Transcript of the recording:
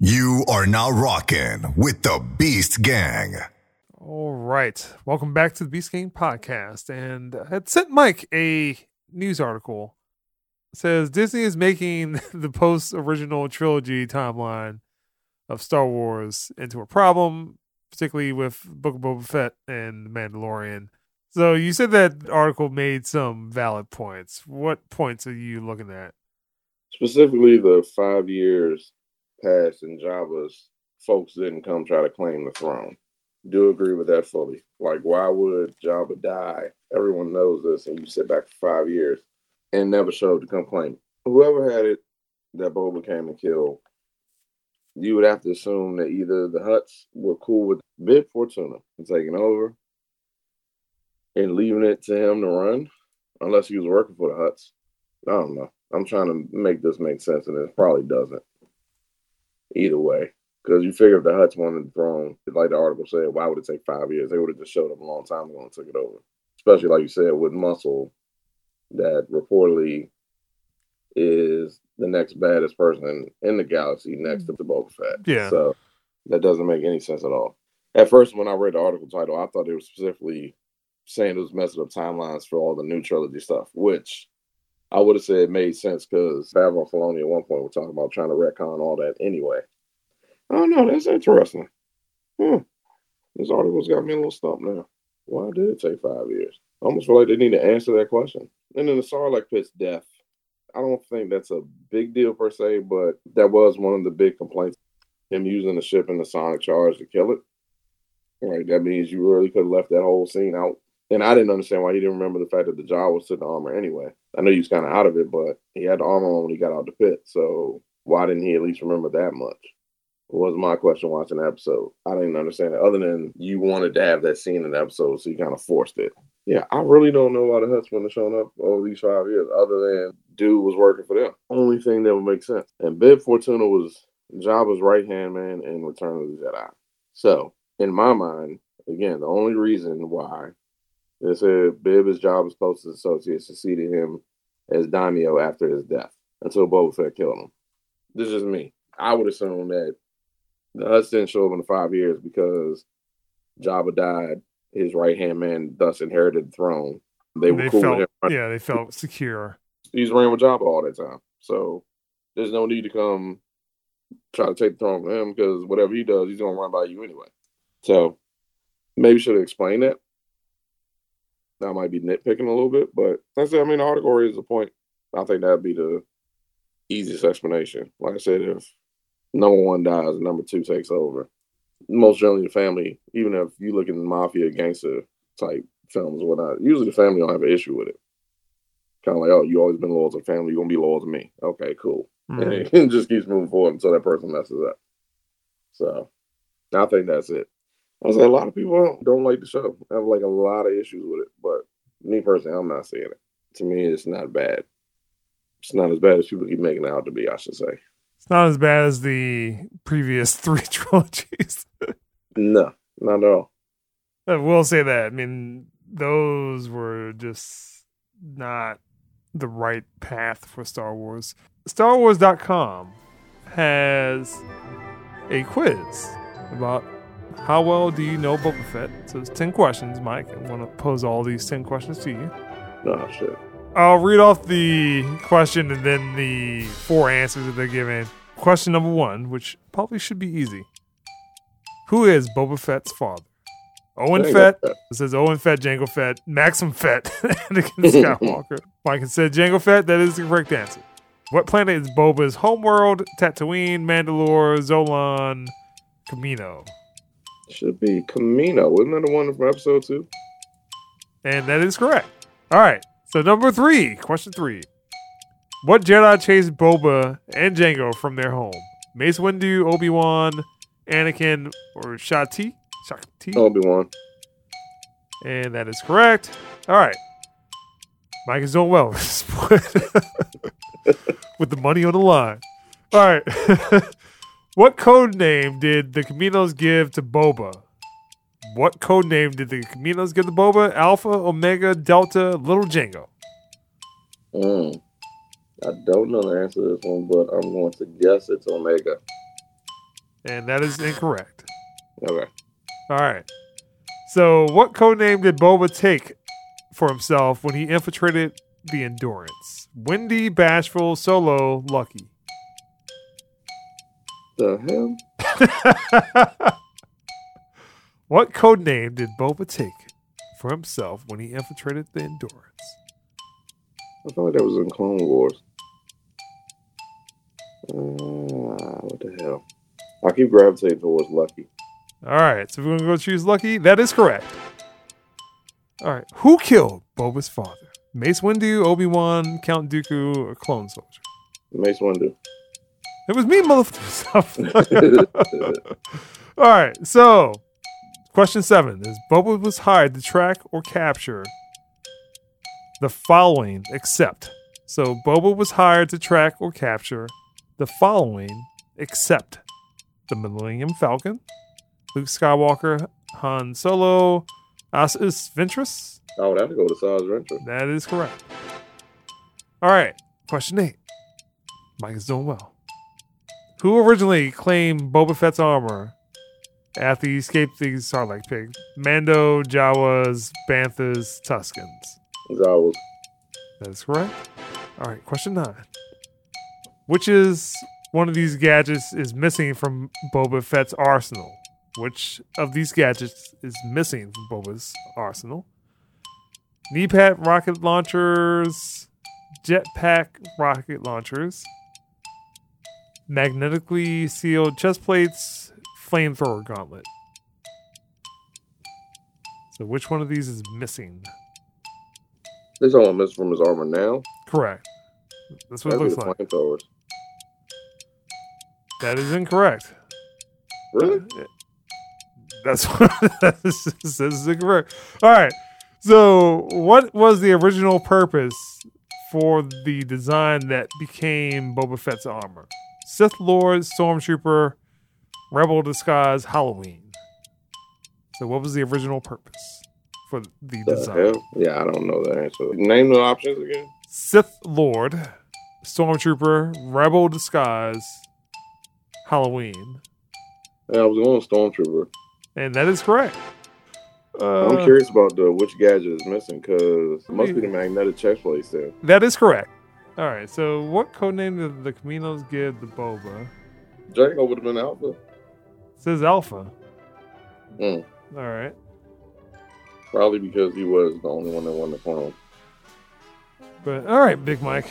You are now rocking with the Beast Gang. All right. Welcome back to the Beast Gang podcast. And I had sent Mike a news article. It says Disney is making the post original trilogy timeline of Star Wars into a problem, particularly with Book of Boba Fett and The Mandalorian. So you said that article made some valid points. What points are you looking at? Specifically, the five years passed and Jabba's folks didn't come try to claim the throne. Do agree with that fully. Like, why would Jabba die? Everyone knows this, and you sit back for five years and never showed to come claim. It. Whoever had it that Boba came and killed, you would have to assume that either the Hutts were cool with Bib Fortuna and taking over and leaving it to him to run, unless he was working for the Hutts. I don't know. I'm trying to make this make sense, and it probably doesn't. Either way, because you figure if the Hutts wanted the throne, like the article said, why would it take five years? They would have just showed up a long time ago and took it over. Especially like you said with Muscle, that reportedly is the next baddest person in the galaxy next to the Boba Fett. Yeah. So that doesn't make any sense at all. At first, when I read the article title, I thought they were specifically saying it was messing up timelines for all the new trilogy stuff, which I would have said it made sense because Favreau and Filoni at one point were talking about trying to retcon all that anyway. Don't know. That's interesting. Hmm. This article's got me a little stumped now. Why did it take five years? I almost feel like they need to answer that question. And then the Sarlacc pit's death. I don't think that's a big deal per se, but that was one of the big complaints. Him using the ship and the sonic charge to kill it. Right, that means you really could have left that whole scene out. And I didn't understand why he didn't remember the fact that the jaw was to the armor anyway. I know he was kind of out of it, but he had the armor on when he got out the pit. So why didn't he at least remember that much? Was my question watching the episode. I didn't understand it, other than you wanted to have that scene in the episode, so you kind of forced it. Yeah, I really don't know why the Hutts wouldn't shown up over these five years, other than dude was working for them. Only thing that would make sense. And Bib Fortuna was Jabba's right hand man in Return of the Jedi. So, in my mind, again, the only reason why they said Bib is Jabba's closest associate succeeded him as Daimyo after his death until Boba Fett killed him. This is me. I would assume that the Hutts didn't show up in the five years because Jabba died. His right hand man thus inherited the throne. They were They cool felt, with yeah, they felt secure. He's ran with Jabba all that time. So there's no need to come try to take the throne from him because whatever he does, he's gonna run by you anyway. So maybe should have explained that. That might be nitpicking a little bit, but that's I mean the article raises a point. I think that'd be the easiest explanation. Like I said, if number one dies and number two takes over, most generally the family, even if you look at mafia gangster type films or whatnot, usually the family don't have an issue with it. Kind of like, oh, you always been loyal to the family, you're gonna be loyal to me. Okay, cool. And Mhm. it just keeps moving forward until that person messes up. So I think that's it. I was like, a lot of people don't like the show. I have like a lot of issues with it, but me personally, I'm not seeing it. To me, it's not bad. It's not as bad as people keep making it out to be. I should say. It's not as bad as the previous three trilogies. No, not at all. I will say that. I mean, those were just not the right path for Star Wars. StarWars.com has a quiz about how well do you know Boba Fett. So it's 10 questions, Mike. I want to pose all these 10 questions to you. No shit. I'll read off the question and then the four answers that they're given. Question number one, which probably should be easy. Who is Boba Fett's father? Owen Jango Fett. Fett. It says Owen Fett, Jango Fett, Maxim Fett, Anakin Skywalker. Mike said Jango Fett. That is the correct answer. What planet is Boba's homeworld? Tatooine, Mandalore, Zolan, Kamino. Should be Kamino. Wasn't that the one from episode two? And that is correct. All right. So number three, question three. What Jedi chased Boba and Jango from their home? Mace Windu, Obi Wan, Anakin, or Shati? Shakti? Obi Wan. And that is correct. All right. Mike is doing well with this point. with the money on the line. All right. what code name did the Caminos give to Boba? What code name did the Caminos give to Boba? Alpha, Omega, Delta, Little Jango. Mm. I don't know the answer to this one, but I'm going to guess it's Omega. And that is incorrect. Okay. All right. So, what code name did Boba take for himself when he infiltrated the Endurance? Windy, Bashful, Solo, Lucky. The hell? what code name did Boba take for himself when he infiltrated the Endurance? I thought that was in Clone Wars. Uh, what the hell? I keep gravitating towards Lucky. All right. So, we're going to go choose Lucky. That is correct. All right. Who killed Boba's father? Mace Windu, Obi Wan, Count Dooku, or Clone Soldier? Mace Windu. It was me, motherfucker. All right. So, question seven is Boba was hired to track or capture the following, except. So, Boba was hired to track or capture the following, except the Millennium Falcon, Luke Skywalker, Han Solo, Asajj Ventress. I would have to go to Saz Venture. That is correct. All right. Question eight. Mike is doing well. Who originally claimed Boba Fett's armor after he escaped the Sarlacc pig? Mando, Jawas, Banthas, Tuscans. Jawas. That is correct. All right. Question nine. Which is one of these gadgets is missing from Boba Fett's arsenal? Which of these gadgets is missing from Boba's arsenal? Knee pad rocket launchers, jetpack rocket launchers, magnetically sealed chest plates, flamethrower gauntlet. So, which one of these is missing? This all missing from his armor now. Correct. That's what it That'd be looks like. flamethrowers. That is incorrect. Really? Uh, That's what this is, this is incorrect. All right. So, what was the original purpose for the design that became Boba Fett's armor? Sith Lord, Stormtrooper, Rebel disguise, Halloween. So, what was the original purpose for the The design? hell? Yeah, I don't know the answer. Name the options again. Sith Lord, Stormtrooper, Rebel disguise, Halloween, Yeah, I was going Stormtrooper. and that is correct. Uh, I'm curious about the which gadget is missing because it must be the magnetic chest plates there. That is correct. All right. So, what code name did the Caminos give the Boba? Draco would have been Alpha. It says Alpha. Mm. All right. Probably because he was the only one that won the clone. But all right, Big Mike.